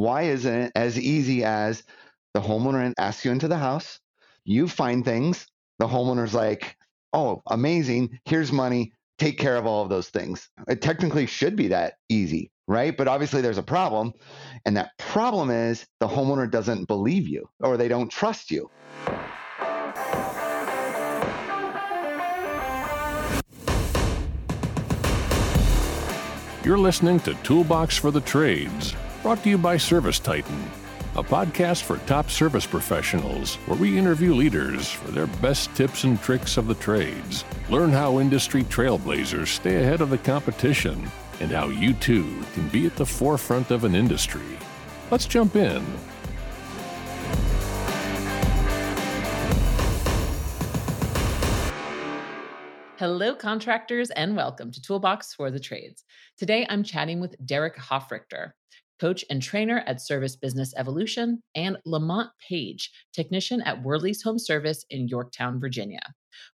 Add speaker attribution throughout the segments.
Speaker 1: why isn't it as easy as the homeowner asks you into the house, you find things, the homeowner's like, oh, amazing, here's money, take care of all of those things. It technically should be that easy, right? But obviously there's a problem. And that problem is the homeowner doesn't believe you or they don't trust you.
Speaker 2: You're listening to Toolbox for the Trades, brought to you by ServiceTitan, a podcast for top service professionals where we interview leaders for their best tips and tricks of the trades. Learn how industry trailblazers stay ahead of the competition and how you too can be at the forefront of an industry. Let's jump in.
Speaker 3: Hello, contractors, and welcome to Toolbox for the Trades. Today, I'm chatting with Derrek Hofrichter, coach and trainer at Service Business Evolution, and Lamont Page, technician at Worley's Home Service in Yorktown, Virginia.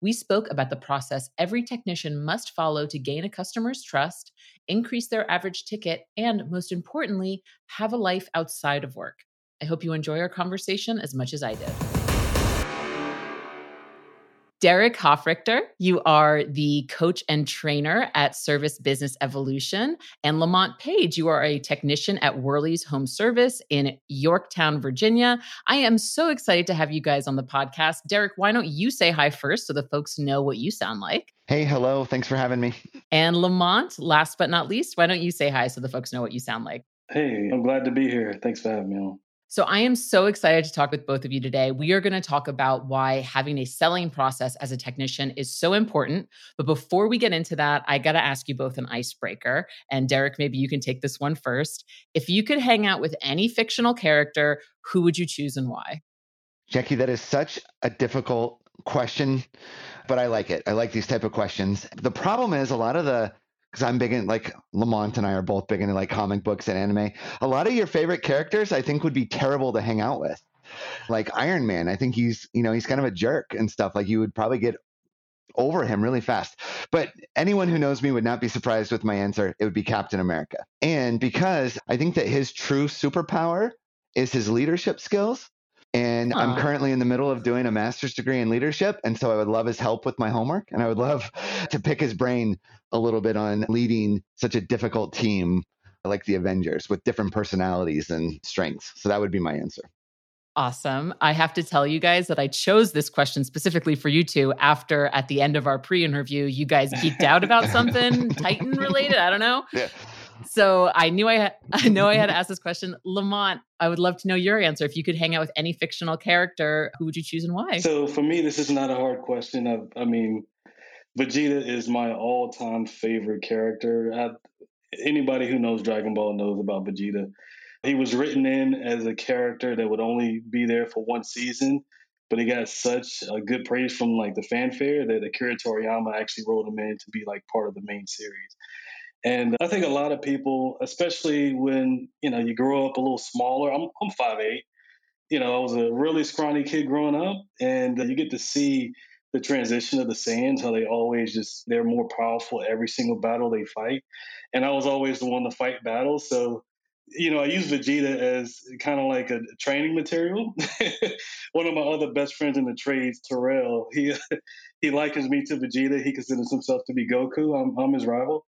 Speaker 3: We spoke about the process every technician must follow to gain a customer's trust, increase their average ticket, and most importantly, have a life outside of work. I hope you enjoy our conversation as much as I did. Derrek Hofrichter, you are the coach and trainer at Service Business Evolution. And Lamont Page, you are a technician at Worley's Home Service in Yorktown, Virginia. I am so excited to have you guys on the podcast. Derrek, why don't you say hi first so the folks know what you sound like?
Speaker 1: Hey, hello. Thanks for having me.
Speaker 3: And Lamont, last but not least, why don't you say hi so the folks know what you sound like?
Speaker 4: Hey, I'm glad to be here. Thanks for having me on.
Speaker 3: So, I am so excited to talk with both of you today. We are going to talk about why having a selling process as a technician is so important. But before we get into that, I got to ask you both an icebreaker. And Derrek, maybe you can take this one first. If you could hang out with any fictional character, who would you choose and why?
Speaker 1: Jackie, that is such a difficult question, but I like it. I like these type of questions. The problem is a lot of the because I'm big in like Lamont and I are both big into like comic books and anime. A lot of your favorite characters I think would be terrible to hang out with. Like Iron Man, I think he's, you know, he's kind of a jerk and stuff. Like you would probably get over him really fast. But anyone who knows me would not be surprised with my answer. It would be Captain America. And because I think that his true superpower is his leadership skills. And I'm currently in the middle of doing a master's degree in leadership. And so I would love his help with my homework. And I would love to pick his brain a little bit on leading such a difficult team like the Avengers with different personalities and strengths. So that would be my answer.
Speaker 3: Awesome. I have to tell you guys that I chose this question specifically for you two after at the end of our pre interview, you guys geeked out about something Titan related. I don't know. Yeah. So I knew I had, I know I had to ask this question. Lamont, I would love to know your answer. If you could hang out with any fictional character, who would you choose and why?
Speaker 4: So for me, this is not a hard question. I, I mean, Vegeta is my all-time favorite character. I, anybody who knows Dragon Ball knows about Vegeta. He was written in as a character that would only be there for one season, but he got such a good praise from like the fanfare that Akira Toriyama actually wrote him in to be like part of the main series. And I think a lot of people, especially when you know you grow up a little smaller, I'm I'm five eight. You know, I was a really scrawny kid growing up, and uh, you get to see the transition of the Saiyans, how they always just they're more powerful every single battle they fight. And I was always the one to fight battles, so you know, I use Vegeta as kind of like a training material. One of my other best friends in the trades, Terrell, he he likens me to Vegeta. He considers himself to be Goku. I'm, I'm his rival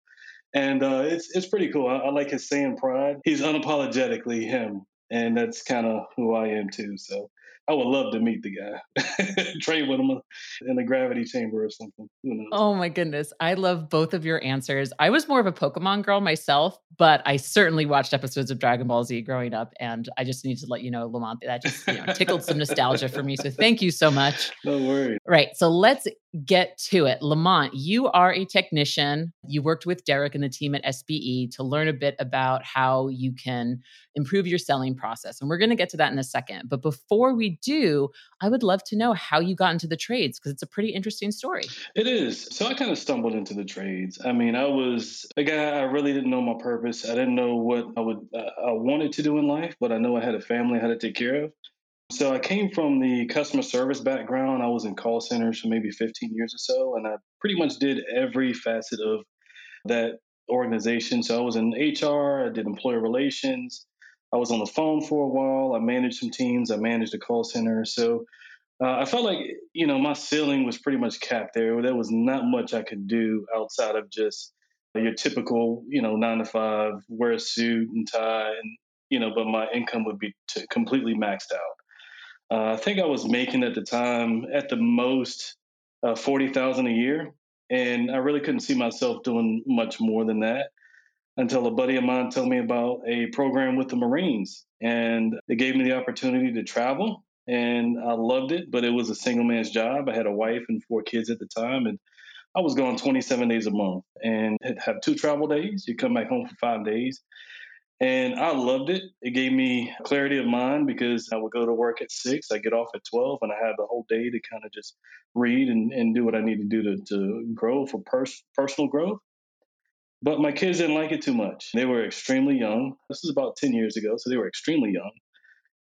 Speaker 4: and uh, it's it's pretty cool. I, I like his saying pride. He's unapologetically him, and that's kind of who I am too. So I would love to meet the guy, trade with him in the gravity chamber or something.
Speaker 3: Oh my goodness. I love both of your answers. I was more of a Pokemon girl myself, but I certainly watched episodes of Dragon Ball Z growing up. And I just need to let you know, Lamont, that just you know, tickled some nostalgia for me. So thank you so much.
Speaker 4: No worries.
Speaker 3: Right. So let's get to it. Lamont, you are a technician. You worked with Derrek and the team at SBE to learn a bit about how you can improve your selling process. And we're going to get to that in a second. But before we do, I would love to know how you got into the trades because it's a pretty interesting story.
Speaker 4: It is. So I kind of stumbled into the trades. I mean, I was a guy, I really didn't know my purpose. I didn't know what I would, uh, I wanted to do in life, but I know I had a family I had to take care of. So I came from the customer service background. I was in call centers for maybe 15 years or so, and I pretty much did every facet of that organization. So I was in HR, I did employer relations, I was on the phone for a while. I managed some teams. I managed a call center. So uh, I felt like you know my ceiling was pretty much capped there. There was not much I could do outside of just your typical you know nine to five, wear a suit and tie, and you know, but my income would be t- completely maxed out. Uh, I think I was making at the time at the most uh, forty thousand a year, and I really couldn't see myself doing much more than that until a buddy of mine told me about a program with the Marines, and it gave me the opportunity to travel and I loved it, but it was a single man's job. I had a wife and four kids at the time, and I was going 27 days a month and have two travel days. You come back home for five days. And I loved it. It gave me clarity of mind because I would go to work at six, I get off at 12, and I had the whole day to kind of just read and, and do what I need to do to, to grow for pers- personal growth. But my kids didn't like it too much. They were extremely young. This is about 10 years ago, so they were extremely young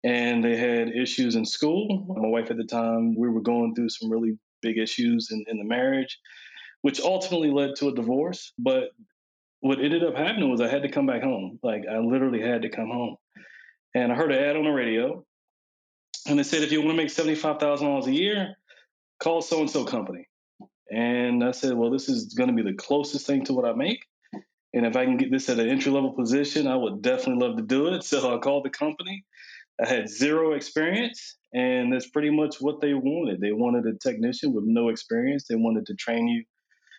Speaker 4: and they had issues in school. My wife at the time, we were going through some really big issues in, in the marriage, which ultimately led to a divorce. But what ended up happening was I had to come back home. Like I literally had to come home. And I heard an ad on the radio, and they said, if you want to make $75,000 a year, call so and so company. And I said, well, this is going to be the closest thing to what I make. And if I can get this at an entry level position, I would definitely love to do it. So I called the company I had zero experience, and that's pretty much what they wanted. They wanted a technician with no experience. They wanted to train you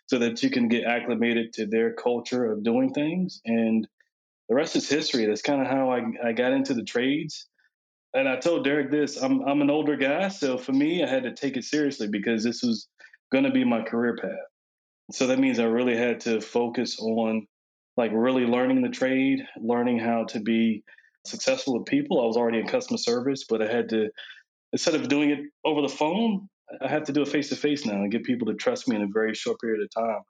Speaker 4: so that you can get acclimated to their culture of doing things. And the rest is history. That's kind of how I, I got into the trades. And I told Derrek this I'm, I'm an older guy. So for me, I had to take it seriously because this was going to be my career path. So that means I really had to focus on like really learning the trade, learning how to be successful with people. I was already in customer service, but I had to, instead of doing it over the phone, I have to do it face to face now and get people to trust me in a very short period of time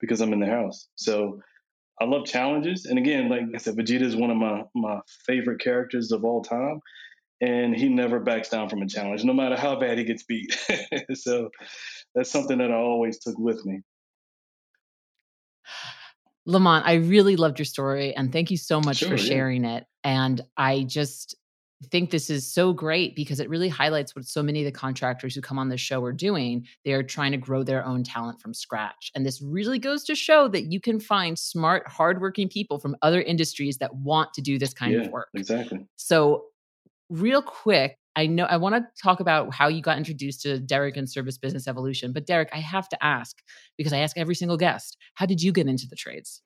Speaker 4: because I'm in the house. So I love challenges. And again, like I said, Vegeta is one of my, my favorite characters of all time. And he never backs down from a challenge, no matter how bad he gets beat. so that's something that I always took with me.
Speaker 3: Lamont, I really loved your story and thank you so much
Speaker 4: Sure,
Speaker 3: for
Speaker 4: yeah.
Speaker 3: sharing it. And I just think this is so great because it really highlights what so many of the contractors who come on this show are doing. They are trying to grow their own talent from scratch. And this really goes to show that you can find smart, hardworking people from other industries that want to do this kind
Speaker 4: yeah,
Speaker 3: of work.
Speaker 4: exactly.
Speaker 3: So, real quick, I know I want to talk about how you got introduced to Derrek and Service Business Evolution. But Derrek, I have to ask because I ask every single guest, how did you get into the trades?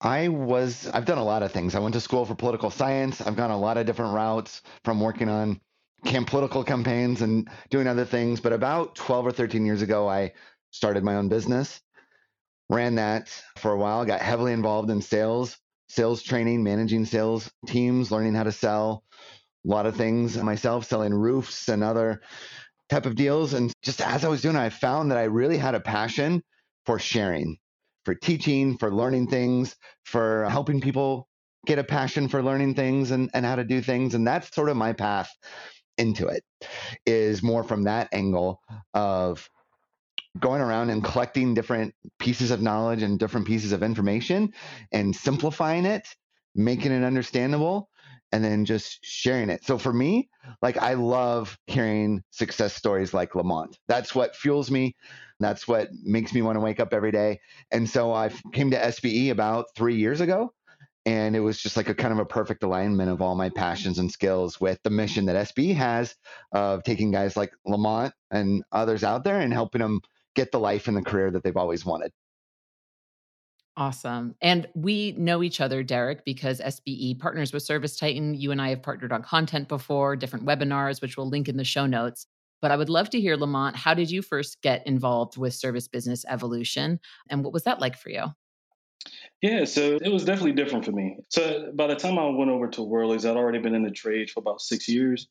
Speaker 1: I was, I've done a lot of things. I went to school for political science. I've gone a lot of different routes from working on camp political campaigns and doing other things. But about 12 or 13 years ago, I started my own business, ran that for a while, got heavily involved in sales, sales training, managing sales teams, learning how to sell a lot of things myself, selling roofs and other type of deals. And just as I was doing I found that I really had a passion for sharing for teaching, for learning things, for helping people get a passion for learning things and, and how to do things. And that's sort of my path into it is more from that angle of going around and collecting different pieces of knowledge and different pieces of information and simplifying it, making it understandable, and then just sharing it. So for me, like I love hearing success stories like Lamont. That's what fuels me. That's what makes me want to wake up every day. And so I came to SBE about three years ago. And it was just like a kind of a perfect alignment of all my passions and skills with the mission that SBE has of taking guys like Lamont and others out there and helping them get the life and the career that they've always wanted.
Speaker 3: Awesome. And we know each other, Derrek, because SBE partners with ServiceTitan. You and I have partnered on content before, different webinars, which we'll link in the show notes. But I would love to hear, Lamont, how did you first get involved with Service Business Evolution? And what was that like for you?
Speaker 4: Yeah, so it was definitely different for me. So by the time I went over to Worley's, I'd already been in the trade for about six years.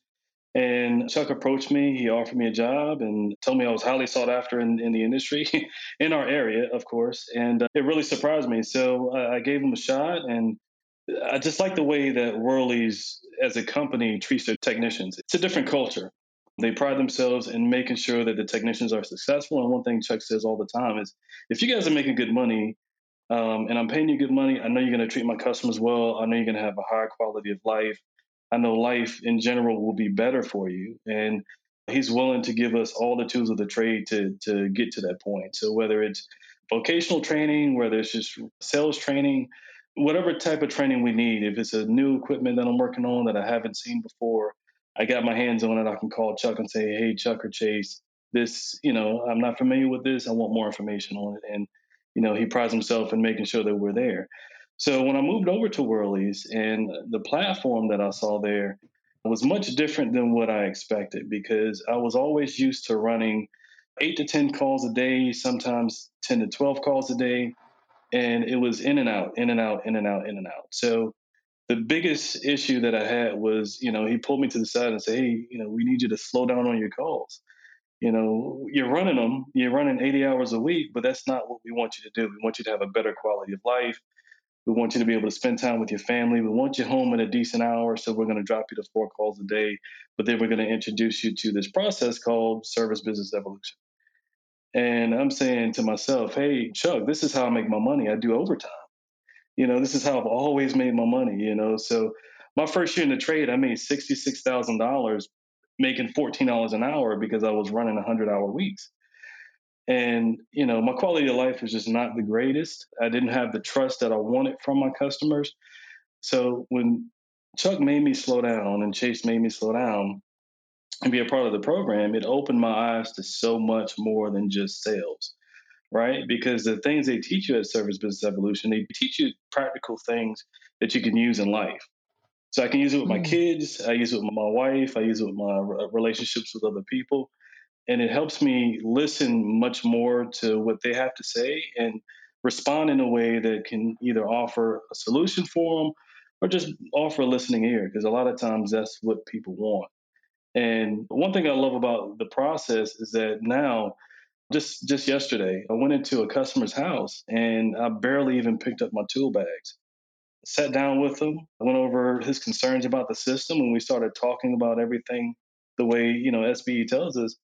Speaker 4: And Chuck approached me. He offered me a job and told me I was highly sought after in, in the industry, in our area, of course. And uh, it really surprised me. So I, I gave him a shot. And I just like the way that Worley's, as a company, treats their technicians. It's a different culture. They pride themselves in making sure that the technicians are successful. And one thing Chuck says all the time is if you guys are making good money, um, and I'm paying you good money. I know you're going to treat my customers well. I know you're going to have a higher quality of life. I know life in general will be better for you. And he's willing to give us all the tools of the trade to to get to that point. So whether it's vocational training, whether it's just sales training, whatever type of training we need, if it's a new equipment that I'm working on that I haven't seen before, I got my hands on it. I can call Chuck and say, "Hey, Chuck or Chase, this, you know, I'm not familiar with this. I want more information on it." And you know, he prides himself in making sure that we're there. So when I moved over to Worley's and the platform that I saw there was much different than what I expected because I was always used to running eight to 10 calls a day, sometimes 10 to 12 calls a day. And it was in and out, in and out, in and out, in and out. So the biggest issue that I had was, you know, he pulled me to the side and said, Hey, you know, we need you to slow down on your calls. You know, you're running them, you're running 80 hours a week, but that's not what we want you to do. We want you to have a better quality of life. We want you to be able to spend time with your family. We want you home in a decent hour. So we're going to drop you to four calls a day. But then we're going to introduce you to this process called service business evolution. And I'm saying to myself, hey, Chuck, this is how I make my money. I do overtime. You know, this is how I've always made my money, you know. So my first year in the trade, I made $66,000 making $14 an hour because I was running 100 hour weeks. And, you know, my quality of life was just not the greatest. I didn't have the trust that I wanted from my customers. So when Chuck made me slow down and Chase made me slow down and be a part of the program, it opened my eyes to so much more than just sales, right? Because the things they teach you at Service Business Evolution, they teach you practical things that you can use in life. So I can use it with my mm. kids, I use it with my wife, I use it with my relationships with other people and it helps me listen much more to what they have to say and respond in a way that can either offer a solution for them or just offer a listening ear because a lot of times that's what people want. And one thing i love about the process is that now just just yesterday i went into a customer's house and i barely even picked up my tool bags. Sat down with him went over his concerns about the system and we started talking about everything the way you know sbe tells us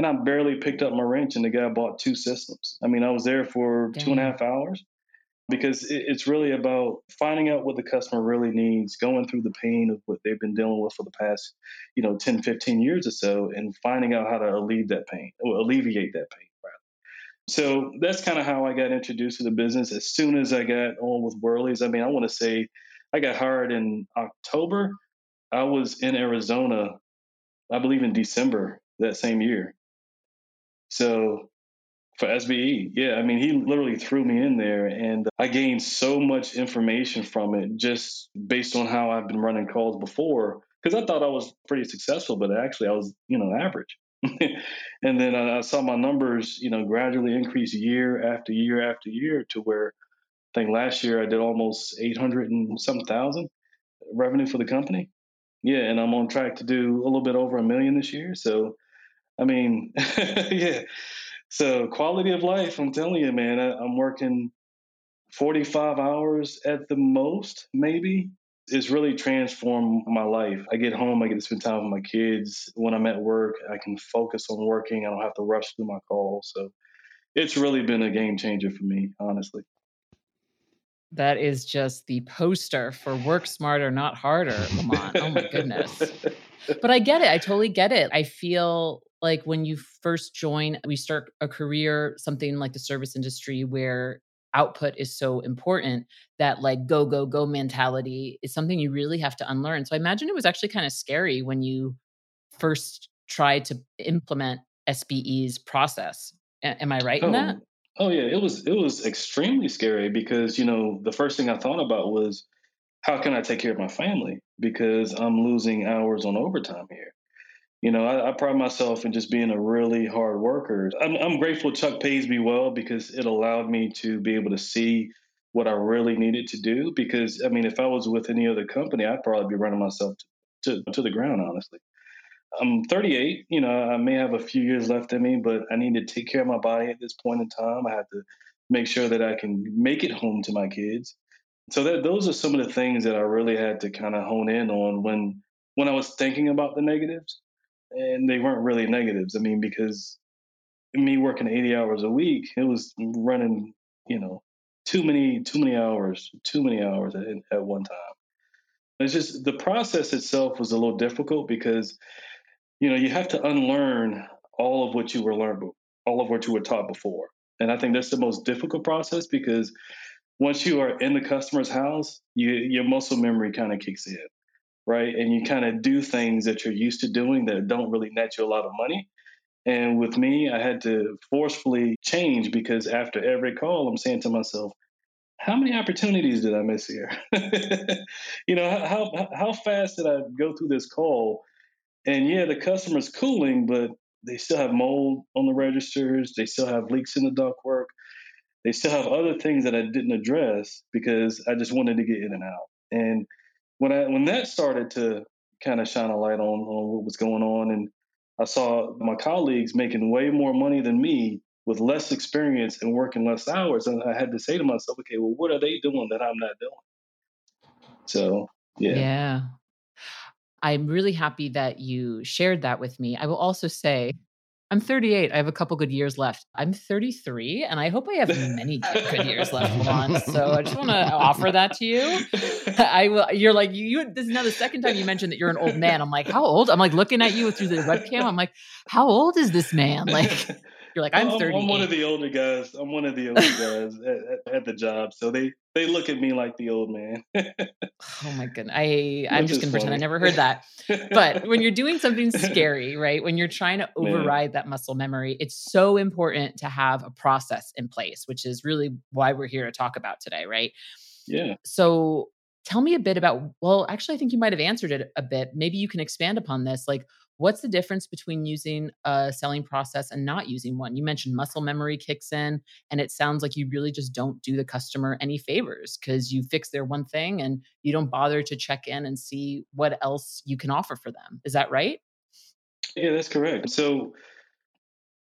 Speaker 4: and I barely picked up my wrench, and the guy bought two systems. I mean, I was there for Dang. two and a half hours because it's really about finding out what the customer really needs, going through the pain of what they've been dealing with for the past, you know, 10, 15 years or so, and finding out how to alleviate that pain or alleviate that pain. So that's kind of how I got introduced to the business. As soon as I got on with Worley's, I mean, I want to say I got hired in October. I was in Arizona, I believe in December that same year. So for SBE, yeah, I mean, he literally threw me in there and I gained so much information from it just based on how I've been running calls before. Because I thought I was pretty successful, but actually I was, you know, average. and then I, saw my numbers, you know, gradually increase year after year after year to where I think last year I did almost 800 and some thousand revenue for the company. Yeah, and I'm on track to do a little bit over a million this year. So I mean, yeah. So quality of life, I'm telling you, man, I, I'm working 45 hours at the most, maybe. It's really transformed my life. I get home, I get to spend time with my kids. When I'm at work, I can focus on working. I don't have to rush through my calls. So it's really been a game changer for me, honestly.
Speaker 3: That is just the poster for work smarter, not harder, Lamont. Oh my goodness. But I get it. I totally get it. I feel like when you first join, we start a career, something like the service industry where output is so important that like go go go mentality is something you really have to unlearn so i imagine it was actually kind of scary when you first tried to implement sbe's process A- am i right
Speaker 4: oh,
Speaker 3: in that
Speaker 4: oh, oh yeah it was it was extremely scary because you know the first thing i thought about was how can i take care of my family because i'm losing hours on overtime here you know, I, I, pride myself in just being a really hard worker. I'm, I'm grateful Chuck pays me well because it allowed me to be able to see what I really needed to do. Because I mean, if I was with any other company, I'd probably be running myself to, to, to the ground, honestly. I'm 38. You know, I may have a few years left in me, but I need to take care of my body at this point in time. I have to make sure that I can make it home to my kids. So that those are some of the things that I really had to kind of hone in on when when I was thinking about the negatives and they weren't really negatives. I mean, because me working 80 hours a week, it was running, you know, too many, too many hours, too many hours at, at one time. It's just the process itself was a little difficult because, you know, you have to unlearn all of what you were learned, all of what you were taught before. And I think that's the most difficult process because once you are in the customer's house, you, your muscle memory kind of kicks in, right? And you kind of do things that you're used to doing that don't really net you a lot of money. And with me, I had to forcefully change because after every call, I'm saying to myself, how many opportunities did I miss here? you know, how, how fast did I go through this call? And yeah, the customer's cooling, but they still have mold on the registers. They still have leaks in the ductwork. They still have other things that I didn't address because I just wanted to get in and out. And when I when that started to kind of shine a light on on what was going on, and I saw my colleagues making way more money than me with less experience and working less hours, and I had to say to myself, okay, well, what are they doing that I'm not doing? So yeah,
Speaker 3: yeah. I'm really happy that you shared that with me. I will also say I'm 38. I have a couple good years left. I'm 33, and I hope I have many good years left. So I just want to offer that to you. I will. You're like you. This is now the second time you mentioned that you're an old man. I'm like, how old? I'm like looking at you through the webcam. I'm like, how old is this man? Like, you're like, I'm 30.
Speaker 4: I'm, one of the older guys. I'm one of the older guys at, at, the job. So they they look at me like the old man.
Speaker 3: oh my goodness. I I'm just gonna pretend I never heard that. But when you're doing something scary, right? When you're trying to override that muscle memory, it's so important to have a process in place, which is really why we're here to talk about today, right?
Speaker 4: Yeah.
Speaker 3: So tell me a bit about well actually i think you might have answered it a bit maybe you can expand upon this like What's the difference between using a selling process and not using one? You mentioned muscle memory kicks in, and it sounds like you really just don't do the customer any favors because you fix their one thing and you don't bother to check in and see what else you can offer for them. Is that right?
Speaker 4: Yeah, that's correct. So,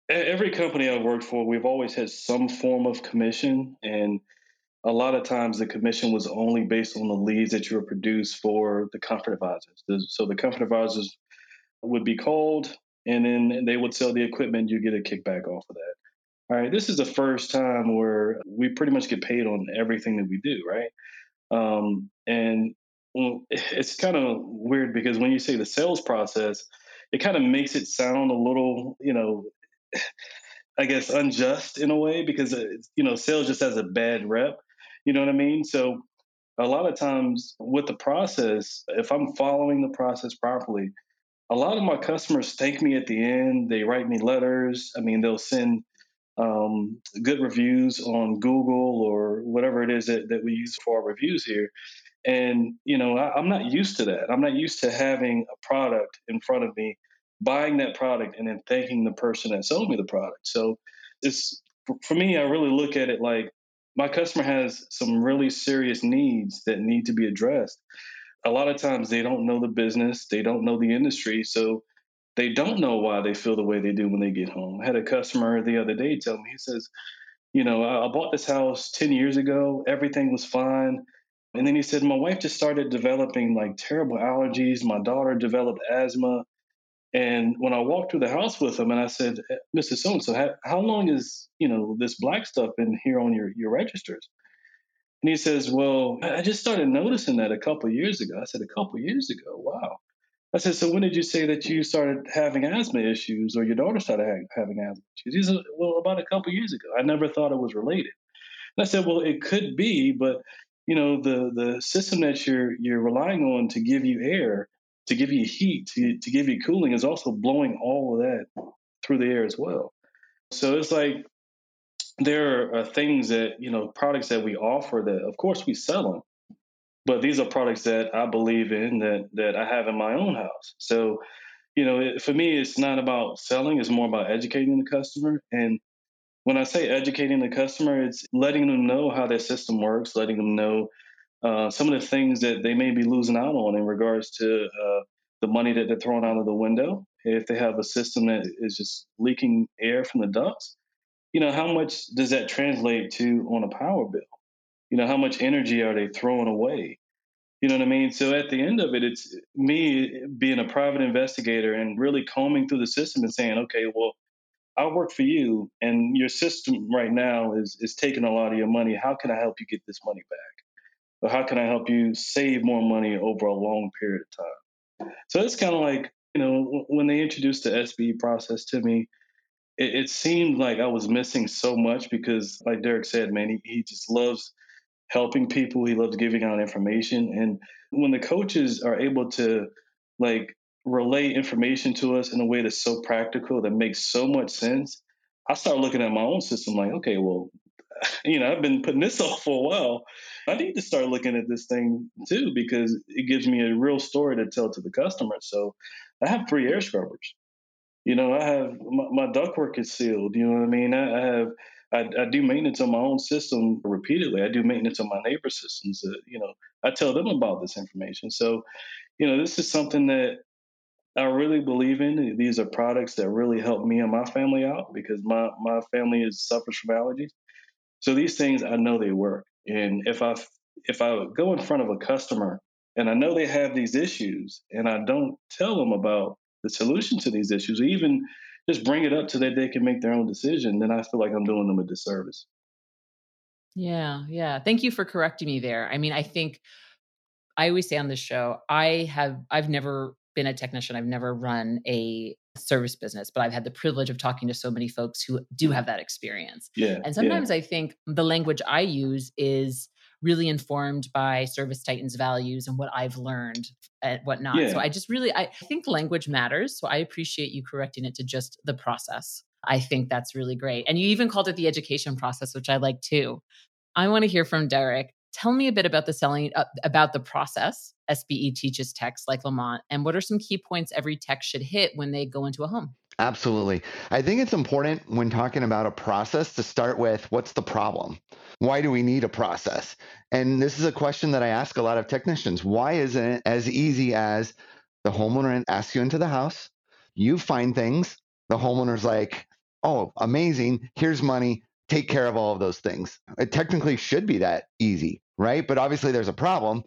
Speaker 4: every company I've worked for, we've always had some form of commission. And a lot of times the commission was only based on the leads that you were produced for the comfort advisors. So the comfort advisors would be called, and then they would sell the equipment. You get a kickback off of that. All right, this is the first time where we pretty much get paid on everything that we do, right? Um, and it's kind of weird because when you say the sales process, it kind of makes it sound a little, you know, I guess unjust in a way because uh, you know sales just has a bad rep. You know what I mean? So a lot of times with the process, if I'm following the process properly, a lot of my customers thank me at the end. They write me letters. I mean, they'll send um, good reviews on Google or whatever it is that, that we use for our reviews here. And, you know, I, I'm not used to that. I'm not used to having a product in front of me, buying that product, and then thanking the person that sold me the product. So it's for me, I really look at it like my customer has some really serious needs that need to be addressed a lot of times they don't know the business, they don't know the industry, so they don't know why they feel the way they do when they get home. I had a customer the other day tell me, he says, you know, I bought this house 10 years ago, everything was fine. And then he said, my wife just started developing like terrible allergies. My daughter developed asthma. And when I walked through the house with him and I said, eh, Mr. So and so, how long is, you know, this black stuff in here on your, your registers? And he says, Well, I just started noticing that a couple years ago. I said, A couple years ago? Wow. I said, So when did you say that you started having asthma issues or your daughter started having asthma issues? He said, Well, about a couple years ago. I never thought it was related. And I said, Well, it could be, but you know, the the system that you're you're relying on to give you air, to give you heat, to, to give you cooling is also blowing all of that through the air as well. So it's like there are things that you know products that we offer that of course we sell them but these are products that i believe in that that i have in my own house. So you know it, for me it's not about selling it's more about educating the customer. And when i say educating the customer it's letting them know how their system works letting them know uh, some of the things that they may be losing out on in regards to uh, the money that they're throwing out of the window. If they have a system that is just leaking air from the ducts you know, how much does that translate to on a power bill? You know, how much energy are they throwing away? You know what I mean? So at the end of it, it's me being a private investigator and really combing through the system and saying, okay, well, I work for you, and your system right now is is taking a lot of your money. How can I help you get this money back? or how can I help you save more money over a long period of time? So it's kind of like, you know, when they introduced the SBE process to me, it, it, seemed like I was missing so much because, like Derrek said, man, he, he just loves helping people. He loves giving out information. And when the coaches are able to like relay information to us in a way that's so practical that makes so much sense, I start looking at my own system like, okay, well, you know, I've been putting this off for a while. I need to start looking at this thing too because it gives me a real story to tell to the customer. So I have three air scrubbers. You know, I have my, my ductwork is sealed. You know what I mean? I, I have I, I, do maintenance on my own system repeatedly. I do maintenance on my neighbor systems. Uh, you know, I tell them about this information. So, you know, this is something that I really believe in. These are products that really help me and my family out because my my family is suffers from allergies. So these things I know they work. And if I if I go in front of a customer and I know they have these issues and I don't tell them about the solution to these issues, or even just bring it up so that they can make their own decision, then I feel like I'm doing them a disservice.
Speaker 3: Yeah, yeah. Thank you for correcting me there. I mean, I think I always say on this show, I have I've never been a technician. I've never run a service business, but I've had the privilege of talking to so many folks who do have that experience.
Speaker 4: Yeah.
Speaker 3: And sometimes yeah. I think the language I use is really informed by service titans values and what i've learned and whatnot. Yeah. so i just really I think language matters so i appreciate you correcting it to just the process. I think that's really great. And you even called it the education process which i like too. I want to hear from derek. Tell me a bit about the selling uh, about the process SBE teaches techs like Lamont, and what are some key points every tech should hit when they go into a home?
Speaker 1: Absolutely. I think it's important when talking about a process to start with what's the problem? Why do we need a process? And this is a question that I ask a lot of technicians. Why isn't it as easy as the homeowner asks you into the house, you find things, the homeowner's like, oh, amazing, here's money, take care of all of those things. It technically should be that easy, right? But obviously there's a problem.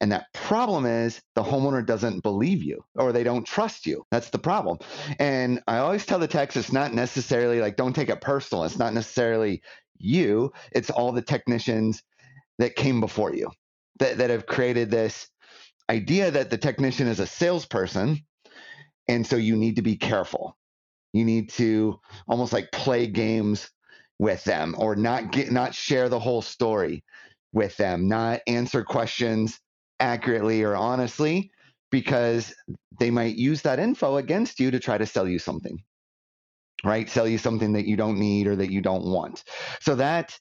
Speaker 1: And that problem is the homeowner doesn't believe you or they don't trust you. That's the problem. And I always tell the techs it's not necessarily like, don't take it personal. It's not necessarily you, it's all the technicians that came before you that, that have created this idea that the technician is a salesperson. And so you need to be careful. You need to almost like play games with them or not get not share the whole story with them, not answer questions accurately or honestly because they might use that info against you to try to sell you something. Right? Sell you something that you don't need or that you don't want. So that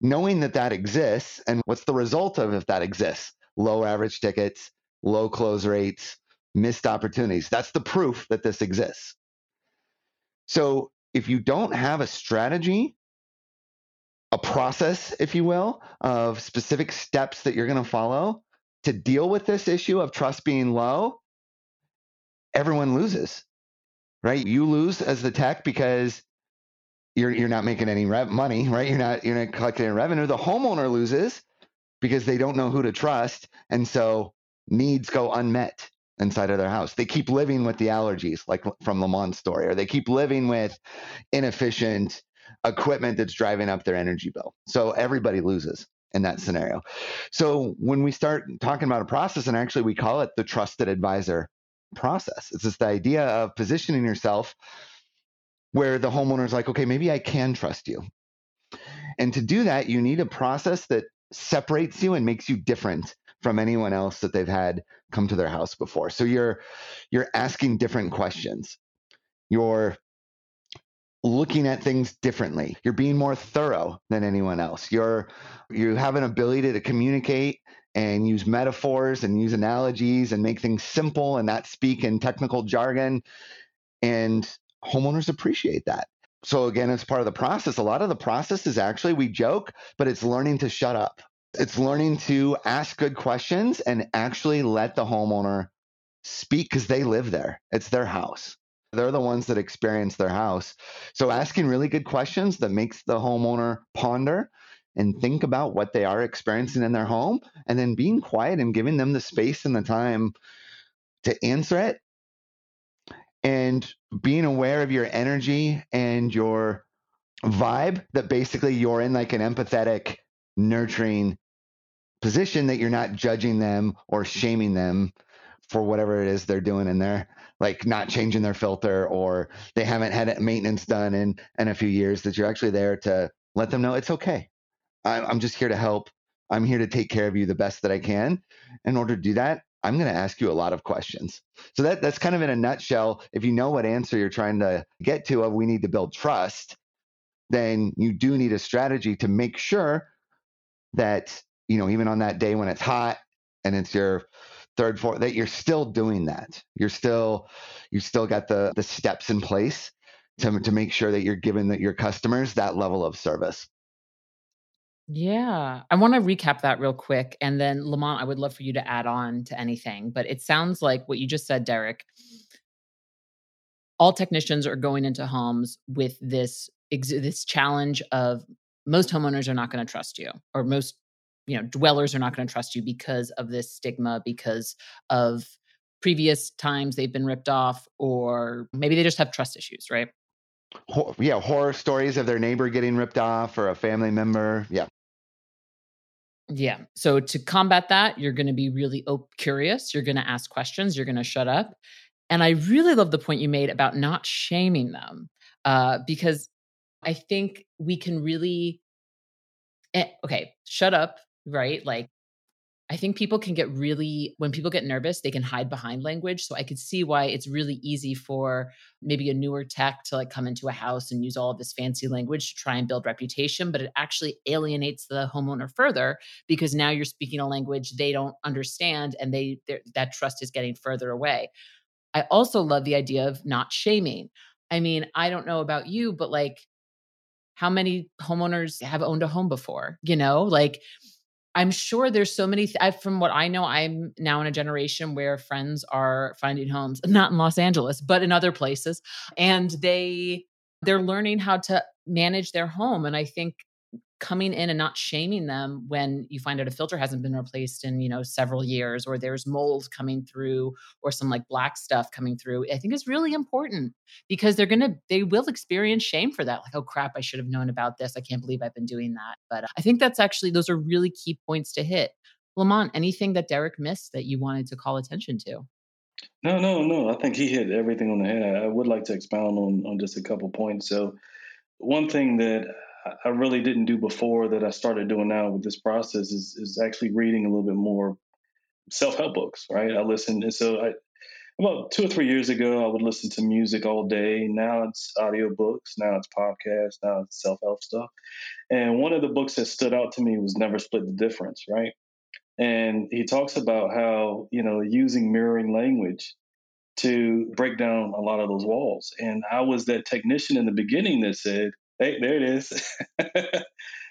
Speaker 1: knowing that that exists and what's the result of if that exists? Low average tickets, low close rates, missed opportunities. That's the proof that this exists. So if you don't have a strategy a process, if you will, of specific steps that you're going to follow to deal with this issue of trust being low, everyone loses, right? You lose as the tech because you're you're not making any rev- money, right? You're not you're not collecting any revenue. The homeowner loses because they don't know who to trust, and so needs go unmet inside of their house. They keep living with the allergies, like from Lamont's story, or they keep living with inefficient equipment that's driving up their energy bill. So everybody loses in that scenario. So when we start talking about a process, and actually we call it the trusted advisor process, it's just the idea of positioning yourself where the homeowner's like, okay, maybe I can trust you. And to do that, you need a process that separates you and makes you different from anyone else that they've had come to their house before. So you're you're asking different questions. You're looking at things differently. You're being more thorough than anyone else. You're you have an ability to communicate and use metaphors and use analogies and make things simple and not speak in technical jargon. And homeowners appreciate that. So again, it's part of the process. A lot of the process is actually we joke, but it's learning to shut up. It's learning to ask good questions and actually let the homeowner speak because they live there. It's their house. They're the ones that experience their house. So asking really good questions that makes the homeowner ponder and think about what they are experiencing in their home and then being quiet and giving them the space and the time to answer it and being aware of your energy and your vibe that basically you're in like an empathetic nurturing position that you're not judging them or shaming them for whatever it is they're doing in there like not changing their filter or they haven't had maintenance done in in a few years that you're actually there to let them know it's okay. I'm just here to help. I'm here to take care of you the best that i can. In order to do that i'm going to ask you a lot of questions. So that that's kind of in a nutshell. If you know what answer you're trying to get to of we need to build trust then you do need a strategy to make sure that you know even on that day when it's hot and it's your third, fourth, that you're still doing that. You're still, you still got the the steps in place to mm-hmm. to make sure that you're giving that your customers that level of service.
Speaker 3: Yeah. I want to recap that real quick. And then, Lamont, I would love for you to add on to anything. But it sounds like what you just said, Derrek. All technicians are going into homes with this this challenge of most homeowners are not going to trust you, or most you know dwellers are not going to trust you because of this stigma because of previous times they've been ripped off or maybe they just have trust issues right?
Speaker 1: Yeah horror stories of their neighbor getting ripped off or a family member yeah.
Speaker 3: Yeah so to combat that you're going to be really op- curious you're going to ask questions you're going to shut up and i really love the point you made about not shaming them uh, because i think we can really eh, okay shut up right? Like, I think people can get really, when people get nervous, they can hide behind language. So I could see why it's really easy for maybe a newer tech to like come into a house and use all of this fancy language to try and build reputation, but it actually alienates the homeowner further because now you're speaking a language they don't understand and they that trust is getting further away. I also love the idea of not shaming. I mean, I don't know about you, but like how many homeowners have owned a home before? You know, like I'm sure there's so many. Th- I, from what I know, I'm now in a generation where friends are finding homes, not in Los Angeles, but in other places, and they they're learning how to manage their home. And I think coming in and not shaming them when you find out a filter hasn't been replaced in you know several years or there's mold coming through or some like black stuff coming through i think is really important because they're gonna they will experience shame for that like oh crap i should have known about this i can't believe i've been doing that but uh, i think that's actually those are really key points to hit lamont anything that derek missed that you wanted to call attention to
Speaker 4: no, no, no. I think he hit everything on the head. I would like to expound on, on just a couple points. So, one thing that I really didn't do before that I started doing now with this process is is actually reading a little bit more self help books. Right, I listen. And so I, about two or three years ago, I would listen to music all day. Now it's audiobooks. Now it's podcasts. Now it's self help stuff. And one of the books that stood out to me was Never Split the Difference. Right, and he talks about how you know using mirroring language to break down a lot of those walls. And I was that technician in the beginning that said Hey, there it is.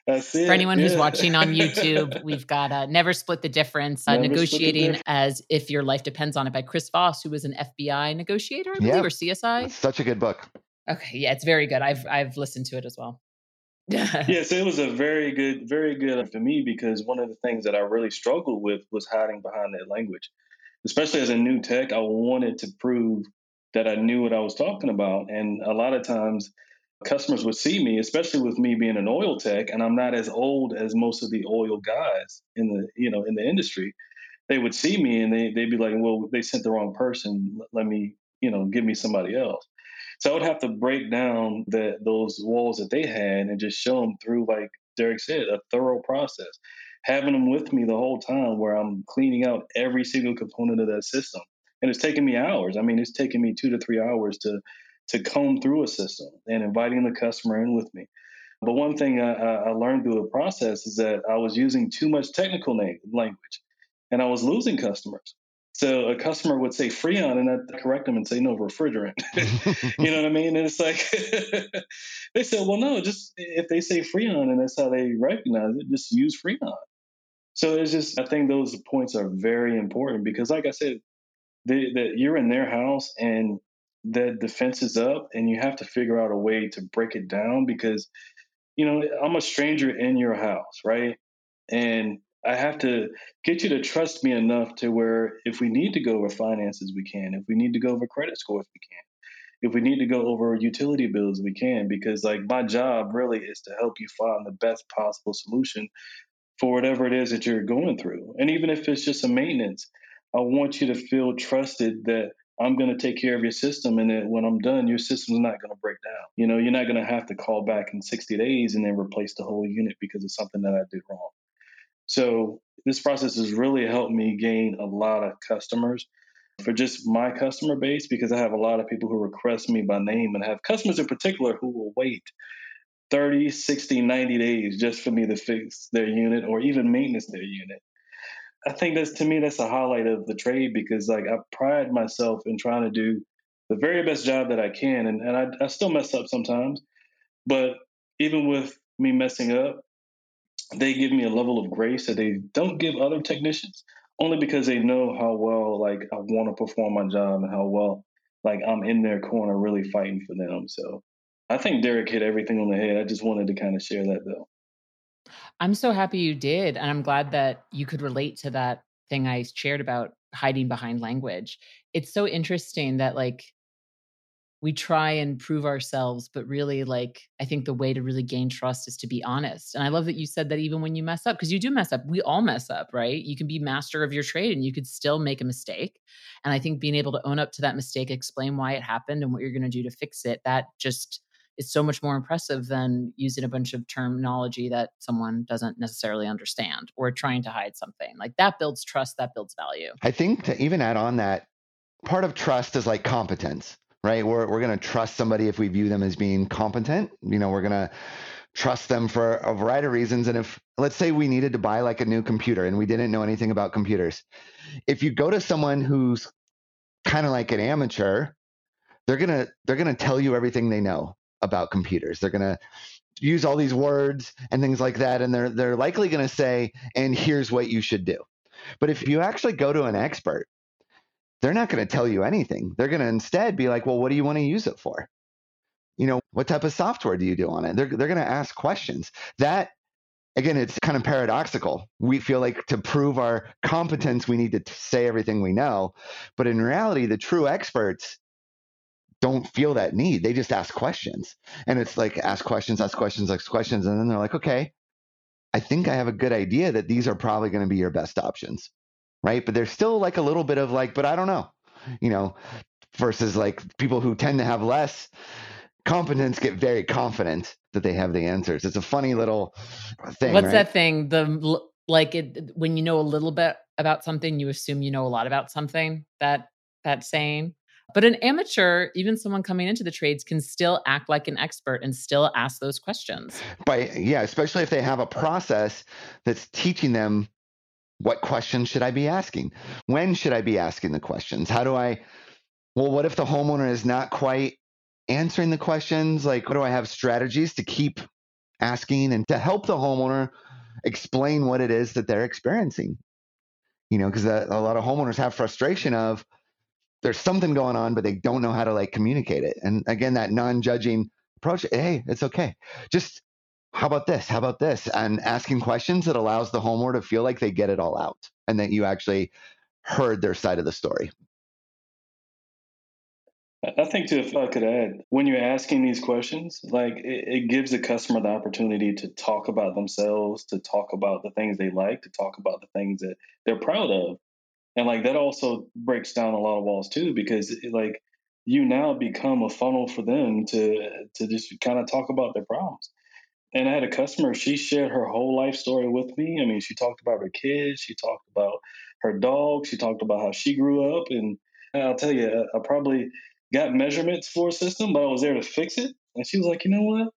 Speaker 3: That's it. For anyone yeah. who's watching on YouTube, we've got uh, Never Split the Difference, uh, Negotiating the as If Your Life Depends on It by Chris Voss, who was an FBI negotiator, I believe, or CSI.
Speaker 1: It's such a good book.
Speaker 3: Okay, yeah, it's very good. I've I've listened to it as well. Yeah.
Speaker 4: Yes, it was a very good, very good for me because one of the things that I really struggled with was hiding behind that language. Especially as a new tech, I wanted to prove that I knew what I was talking about. And a lot of times customers would see me, especially with me being an oil tech, and I'm not as old as most of the oil guys in the you know in the industry. They would see me and they they'd be like, "Well, they sent the wrong person. Let me you know give me somebody else." So I would have to break down that those walls that they had and just show them through, like Derrek said, a thorough process. Having them with me the whole time, where I'm cleaning out every single component of that system, and it's taking me hours. I mean, it's taking me two to three hours to to comb through a system and inviting the customer in with me. But one thing I, I learned through the process is that I was using too much technical name, language and I was losing customers. So a customer would say Freon and I'd correct them and say, no, refrigerant. you know what I mean? And it's like, they said, well, no, just if they say Freon and that's how they recognize it, just use Freon. So it's just, I think those points are very important because, like I said, that you're in their house and the defense is up and you have to figure out a way to break it down because you know i'm a stranger in your house right? And i have to get you to trust me enough to where if we need to go over finances we can. If we need to go over credit scores we can. If we need to go over utility bills we can because like my job really is to help you find the best possible solution for whatever it is that you're going through. And even if it's just a maintenance, I want you to feel trusted that I'm going to take care of your system. And that when I'm done, your system's not going to break down. You know, you're not going to have to call back in 60 days and then replace the whole unit because of something that I did wrong. So this process has really helped me gain a lot of customers for just my customer base because I have a lot of people who request me by name and have customers in particular who will wait 30, 60, 90 days just for me to fix their unit or even maintenance their unit. I think that's to me that's a highlight of the trade because like I pride myself in trying to do the very best job that I can and, and I, I still mess up sometimes. But even with me messing up, they give me a level of grace that they don't give other technicians only because they know how well like I want to perform my job and how well like I'm in their corner really fighting for them. So I think Derrek hit everything on the head. I just wanted to kind of share that though.
Speaker 3: I'm so happy you did. And I'm glad that you could relate to that thing I shared about hiding behind language. It's so interesting that, like, we try and prove ourselves, but really, like, I think the way to really gain trust is to be honest. And I love that you said that even when you mess up, because you do mess up, we all mess up, right? You can be master of your trade and you could still make a mistake. And I think being able to own up to that mistake, explain why it happened and what you're going to do to fix it, that just is so much more impressive than using a bunch of terminology that someone doesn't necessarily understand or trying to hide something. Like that builds trust, that builds value.
Speaker 1: I think to even add on that, part of trust is like competence, right? We're, we're going to trust somebody if we view them as being competent. You know, we're going to trust them for a variety of reasons. And if, let's say, we needed to buy like a new computer and we didn't know anything about computers, if you go to someone who's kind of like an amateur, they're gonna they're gonna tell you everything they know about computers. They're going to use all these words and things like that and they're they're likely going to say and here's what you should do. But if you actually go to an expert, they're not going to tell you anything. They're going to instead be like, "Well, what do you want to use it for?" You know, what type of software do you do on it? They're they're going to ask questions. That again, it's kind of paradoxical. We feel like to prove our competence, we need to say everything we know. But in reality, the true experts don't feel that need. They just ask questions. And it's like ask questions, ask questions, ask questions. And then they're like, okay, I think I have a good idea that these are probably going to be your best options. Right. But there's still like a little bit of like, but I don't know, you know, versus like people who tend to have less competence get very confident that they have the answers. It's a funny little thing.
Speaker 3: What's
Speaker 1: right?
Speaker 3: that thing? The like it when you know a little bit about something, you assume you know a lot about something. That that saying. But an amateur, even someone coming into the trades, can still act like an expert and still ask those questions.
Speaker 1: By yeah, especially if they have a process that's teaching them what questions should I be asking? When should I be asking the questions? How do I well, what if the homeowner is not quite answering the questions? Like, what do I have strategies to keep asking and to help the homeowner explain what it is that they're experiencing? You know, because a, uh, a lot of homeowners have frustration of, there's something going on, but they don't know how to like communicate it. And again, that non-judging approach, hey, it's okay. Just how about this? How about this? And asking questions that allows the homeowner to feel like they get it all out and that you actually heard their side of the story.
Speaker 4: I think too, if I could add, when you're asking these questions, like it, it, gives the customer the opportunity to talk about themselves, to talk about the things they like, to talk about the things that they're proud of, and like that also breaks down a lot of walls too because like you now become a funnel for them to to just kind of talk about their problems. And i had a customer she shared her whole life story with me. I mean she talked about her kids she talked about her dog she talked about how she grew up and i'll tell you i probably got measurements for a system but i was there to fix it. And she was like you know what?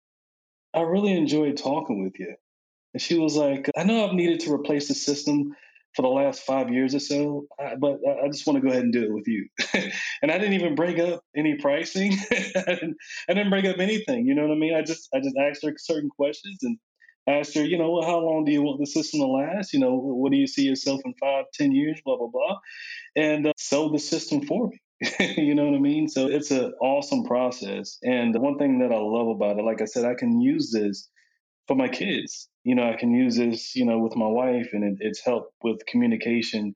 Speaker 4: I really enjoyed talking with you. And she was like i know i've needed to replace the system for the last five years or so, but I just want to go ahead and do it with you. and I didn't even bring up any pricing. I, didn't, I didn't bring up anything. You know what I mean? I just I just asked her certain questions and asked her, you know, well, how long do you want the system to last? You know, what do you see yourself in five, ten years? Blah blah blah, and uh, sell the system for me. you know what I mean? So it's an awesome process. And the one thing that I love about it, like I said, I can use this for my kids. You know, I can use this, you know, with my wife, and it, it's helped with communication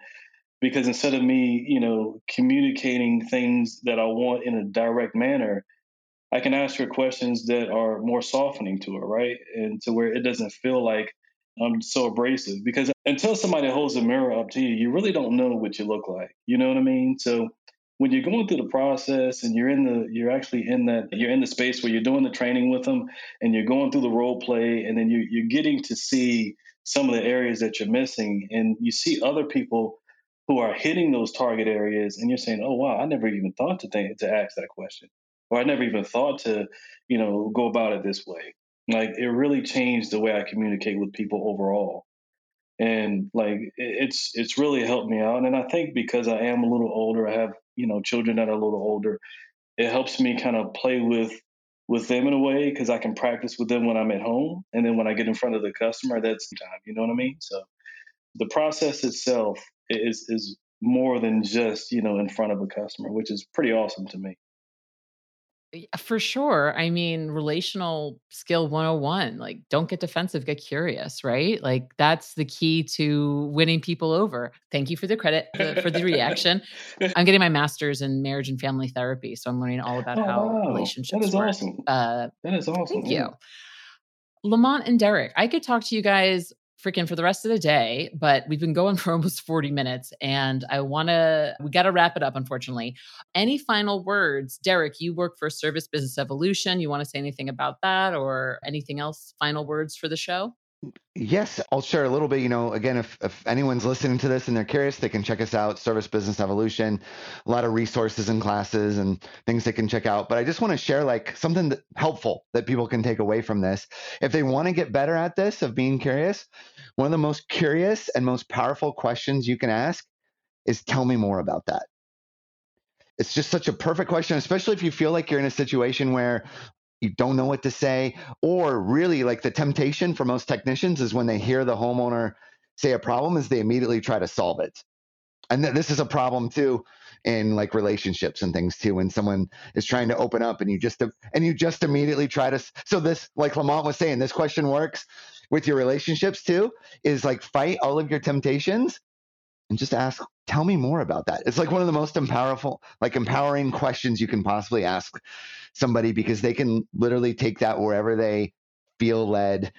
Speaker 4: because instead of me, you know, communicating things that I want in a direct manner, I can ask her questions that are more softening to her, right? And to where it doesn't feel like I'm so abrasive because until somebody holds a mirror up to you, you really don't know what you look like. You know what I mean? So when you're going through the process and you're in the you're actually in that you're in the space where you're doing the training with them and you're going through the role play and then you, you're getting to see some of the areas that you're missing and you see other people who are hitting those target areas and you're saying oh wow i never even thought to think to ask that question or i never even thought to you know go about it this way. Like it really changed the way i communicate with people overall. And like it's it's really helped me out. And i think because i am a little older i have you know children that are a little older it helps me kind of play with with them in a way because i can practice with them when i'm at home and then when i get in front of the customer that's time you know what i mean? So the process itself is is more than just you know in front of a customer which is pretty awesome to me
Speaker 3: for sure. I mean, relational skill 101, like don't get defensive, get curious, right? Like that's the key to winning people over. Thank you for the credit the, for the reaction. I'm getting my master's in marriage and family therapy, so I'm learning all about oh, how wow. relationships
Speaker 4: that is
Speaker 3: work.
Speaker 4: Awesome. Uh, that is awesome.
Speaker 3: Thank yeah. you. Lamont and Derrek, I could talk to you guys freaking for the rest of the day, but we've been going for almost 40 minutes and I want to, we got to wrap it up, unfortunately. Any final words? Derrek, you work for Service Business Evolution. You want to say anything about that or anything else? Final words for the show?
Speaker 1: Yes, I'll share a little bit. You know, again, if, if anyone's listening to this and they're curious, they can check us out, Service Business Evolution, a lot of resources and classes and things they can check out. But I just want to share like something that, helpful that people can take away from this. If they want to get better at this of being curious, one of the most curious and most powerful questions you can ask is tell me more about that. It's just such a perfect question, especially if you feel like you're in a situation where you don't know what to say or really like the temptation for most technicians is when they hear the homeowner say a problem is they immediately try to solve it. And th- this is a problem too in like relationships and things too when someone is trying to open up and you just and you just immediately try to so this like lamont was saying this question works with your relationships too is like fight all of your temptations and just ask tell me more about that. It's like one of the most powerful like empowering questions you can possibly ask somebody because they can literally take that wherever they feel led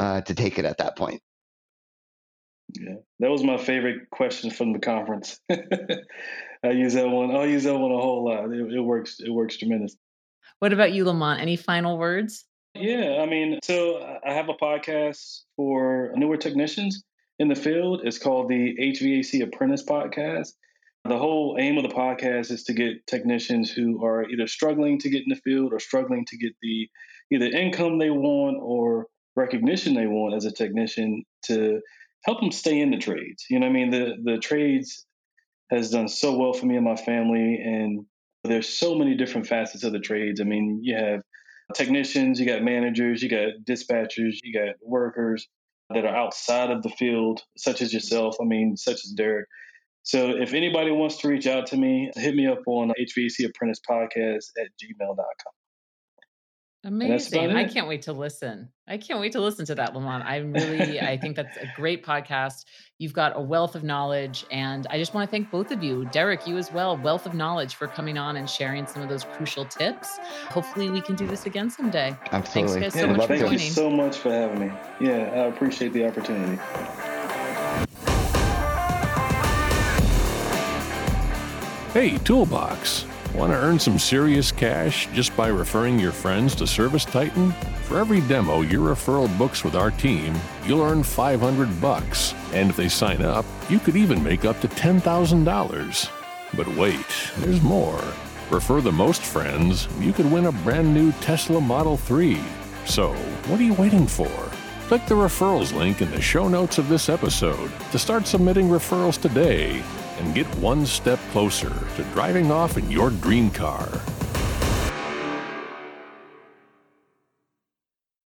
Speaker 1: uh, to take it at that point.
Speaker 4: Yeah that was my favorite question from the conference. I use that one i'll use that one a whole lot. It, it works it works tremendous.
Speaker 3: What about you lamont? Any final words?
Speaker 4: Yeah i mean so i have a podcast for newer technicians in the field. It's called the HVAC Apprentice Podcast. The whole aim of the podcast is to get technicians who are either struggling to get in the field or struggling to get the either income they want or recognition they want as a technician to help them stay in the trades. You know I mean? The the trades has done so well for me and my family and there's so many different facets of the trades. I mean, you have technicians, you got managers, you got dispatchers, you got workers, that are outside of the field, such as yourself, I mean, such as Derrek. So if anybody wants to reach out to me, hit me up on HVAC Apprentice Podcast at gmail.com.
Speaker 3: Amazing. I can't wait to listen. I can't wait to listen to that, Lamont. I'm really, I think that's a great podcast. You've got a wealth of knowledge. And I just want to thank both of you, Derrek, you as well, wealth of knowledge for coming on and sharing some of those crucial tips. Hopefully we can do this again someday.
Speaker 1: Absolutely.
Speaker 3: Thanks
Speaker 4: guys
Speaker 3: so
Speaker 4: yeah,
Speaker 3: much for
Speaker 4: thank
Speaker 3: joining.
Speaker 4: You so much for having me. Yeah, I appreciate the opportunity.
Speaker 2: Hey, Toolbox. Want to earn some serious cash just by referring your friends to ServiceTitan? For every demo your referral books with our team, you'll earn 500 bucks. And if they sign up, you could even make up to $10,000. But wait, there's more. Refer the most friends, you could win a brand new Tesla Model 3. So, what are you waiting for? Click the referrals link in the show notes of this episode to start submitting referrals today and get one step closer to driving off in your dream car.